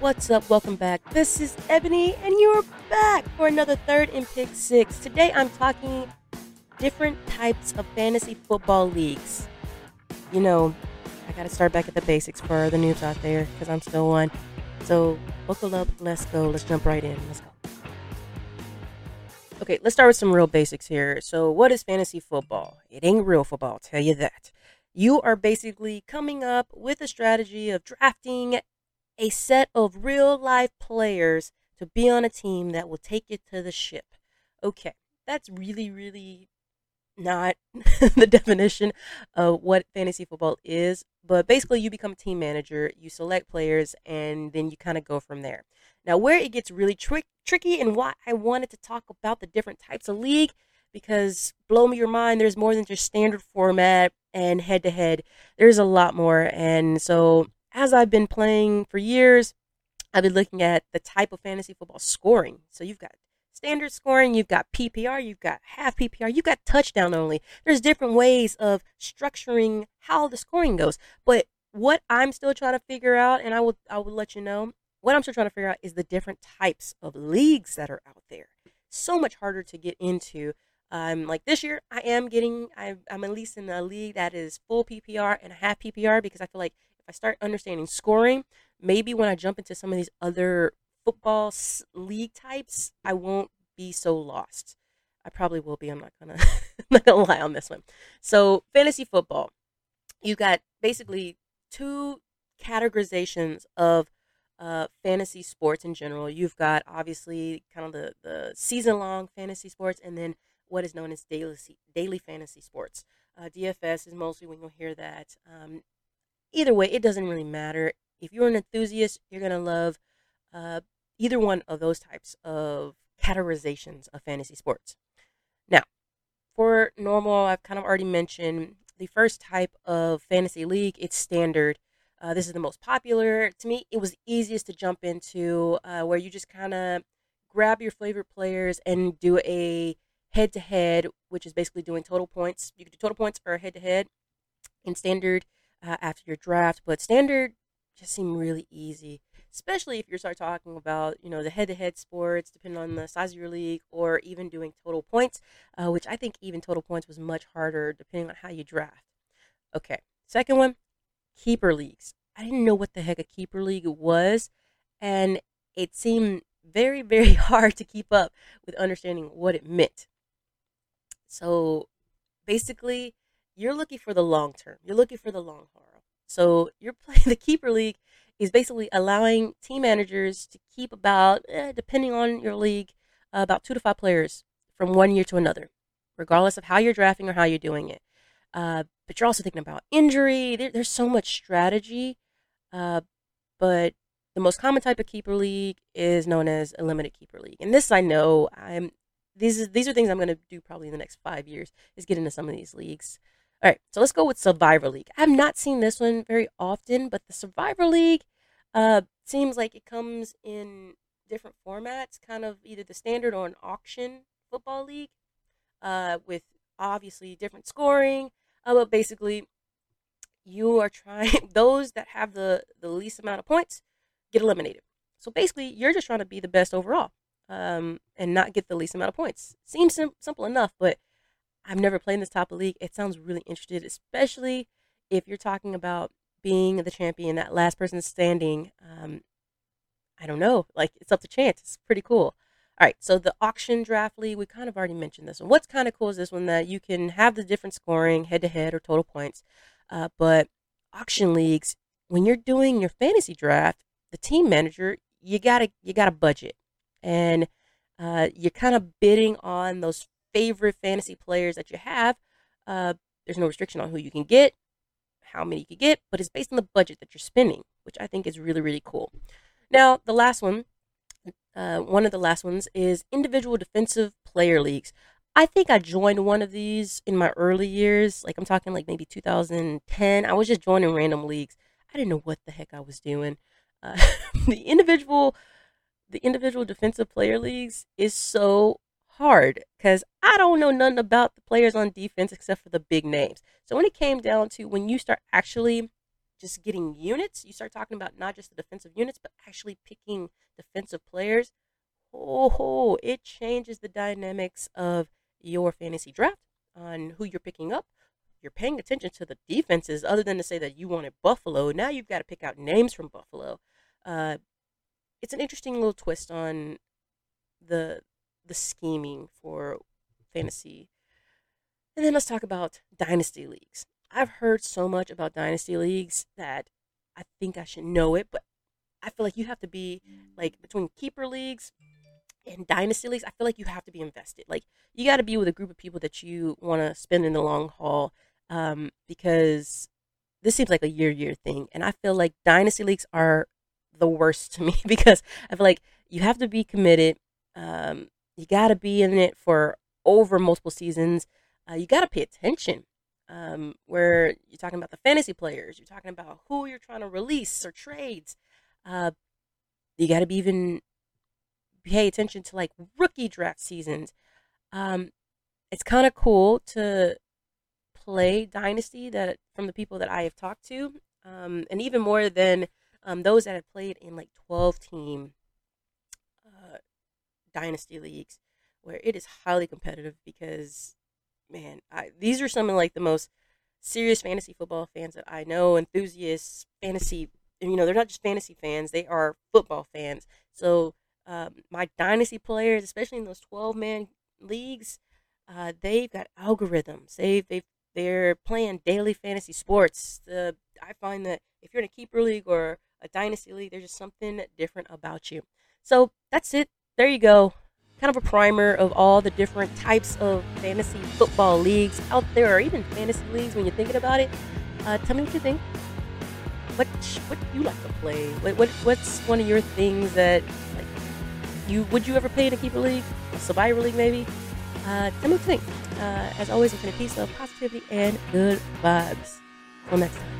What's up? Welcome back. This is Ebony, and you're back for another third in pick six. Today I'm talking different types of fantasy football leagues. You know, I gotta start back at the basics for the noobs out there because I'm still one. So, buckle up, let's go, let's jump right in. Let's go. Okay, let's start with some real basics here. So, what is fantasy football? It ain't real football, I'll tell you that. You are basically coming up with a strategy of drafting a set of real life players to be on a team that will take you to the ship. Okay, that's really, really not the definition of what fantasy football is, but basically, you become a team manager, you select players, and then you kind of go from there. Now, where it gets really tri- tricky and why I wanted to talk about the different types of league, because blow me your mind, there's more than just standard format and head to head. There's a lot more. And so as I've been playing for years, I've been looking at the type of fantasy football scoring. So you've got standard scoring, you've got PPR, you've got half PPR, you've got touchdown only. There's different ways of structuring how the scoring goes. But what I'm still trying to figure out, and I will I will let you know, what I'm still trying to figure out is the different types of leagues that are out there. So much harder to get into. Um, like this year, I am getting, I, I'm at least in a league that is full PPR and half PPR because I feel like I start understanding scoring, maybe when I jump into some of these other football league types, I won't be so lost. I probably will be. I'm not gonna I'm not gonna lie on this one. So fantasy football, you got basically two categorizations of uh, fantasy sports in general. You've got obviously kind of the the season long fantasy sports, and then what is known as daily daily fantasy sports. Uh, DFS is mostly when you'll hear that. Um, either way, it doesn't really matter. If you're an enthusiast, you're gonna love uh, either one of those types of categorizations of fantasy sports. Now, for normal, I've kind of already mentioned the first type of fantasy league. It's standard. Uh, this is the most popular. To me, it was easiest to jump into, uh, where you just kind of grab your favorite players and do a head to head, which is basically doing total points. You can do total points for a head to head. In standard, uh, after your draft, but standard just seem really easy, especially if you start talking about you know the head-to-head sports, depending on the size of your league, or even doing total points, uh, which I think even total points was much harder depending on how you draft. Okay, second one, keeper leagues. I didn't know what the heck a keeper league was, and it seemed very very hard to keep up with understanding what it meant. So basically you're looking for the long term. You're looking for the long haul. So you're playing the keeper league is basically allowing team managers to keep about, eh, depending on your league, uh, about two to five players from one year to another, regardless of how you're drafting or how you're doing it. Uh, but you're also thinking about injury. There, there's so much strategy. Uh, but the most common type of keeper league is known as a limited keeper league, and this I know. I'm these these are things I'm going to do probably in the next five years. Is get into some of these leagues. All right, so let's go with Survivor League. I've not seen this one very often, but the Survivor League uh, seems like it comes in different formats, kind of either the standard or an auction football league, uh, with obviously different scoring. Uh, but basically, you are trying those that have the the least amount of points get eliminated. So basically, you're just trying to be the best overall, um, and not get the least amount of points. Seems sim- simple enough, but I've never played in this type of league. It sounds really interesting, especially if you're talking about being the champion, that last person standing. Um, I don't know. Like it's up to chance. It's pretty cool. All right, so the auction draft league, we kind of already mentioned this one. What's kind of cool is this one that you can have the different scoring head to head or total points, uh, but auction leagues, when you're doing your fantasy draft, the team manager, you gotta you gotta budget, and uh, you're kind of bidding on those favorite fantasy players that you have. Uh, there's no restriction on who you can get, how many you can get, but it's based on the budget that you're spending, which I think is really, really cool. Now, the last one, uh, one of the last ones is individual defensive player leagues. I think I joined one of these in my early years. Like I'm talking like maybe 2010. I was just joining random leagues. I didn't know what the heck I was doing. Uh, the individual, the individual defensive player leagues is so hard because I don't know nothing about the players on defense except for the big names. So when it came down to when you start actually just getting units, you start talking about not just the defensive units, but actually picking defensive players. Oh, it changes the dynamics of your fantasy draft on who you're picking up. You're paying attention to the defenses, other than to say that you wanted Buffalo. Now you've got to pick out names from Buffalo. Uh, it's an interesting little twist on the the scheming for fantasy. And then let's talk about dynasty leagues. I've heard so much about dynasty leagues that I think I should know it, but I feel like you have to be like between keeper leagues and dynasty leagues. I feel like you have to be invested. Like you got to be with a group of people that you want to spend in the long haul, um, because this seems like a year year thing, and I feel like dynasty leagues are the worst to me because I feel like you have to be committed. Um, you got to be in it for over multiple seasons. Uh, you got to pay attention. Um, where you're talking about the fantasy players, you're talking about who you're trying to release or trades. Uh, you got to be even pay attention to like rookie draft seasons. Um, it's kind of cool to play Dynasty that from the people that I have talked to, um, and even more than um, those that have played in like 12 team Dynasty leagues, where it is highly competitive because man, I, these are some of like the most serious fantasy football fans that I know, enthusiasts, fantasy. You know, they're not just fantasy fans; they are football fans. So um, my dynasty players, especially in those twelve man leagues, uh, they've got algorithms. They they they're playing daily fantasy sports. The I find that if you're in a keeper league or a dynasty league, there's just something different about you. So that's it. There you go kind of a primer of all the different types of fantasy football leagues out there, or even fantasy leagues when you're thinking about it. Uh, tell me what you think. What what do you like to play? What, what what's one of your things that like you would you ever play in a keeper league, a survivor league maybe? Uh, tell me what you think. Uh, as always, a piece of positivity and good vibes. Until next time.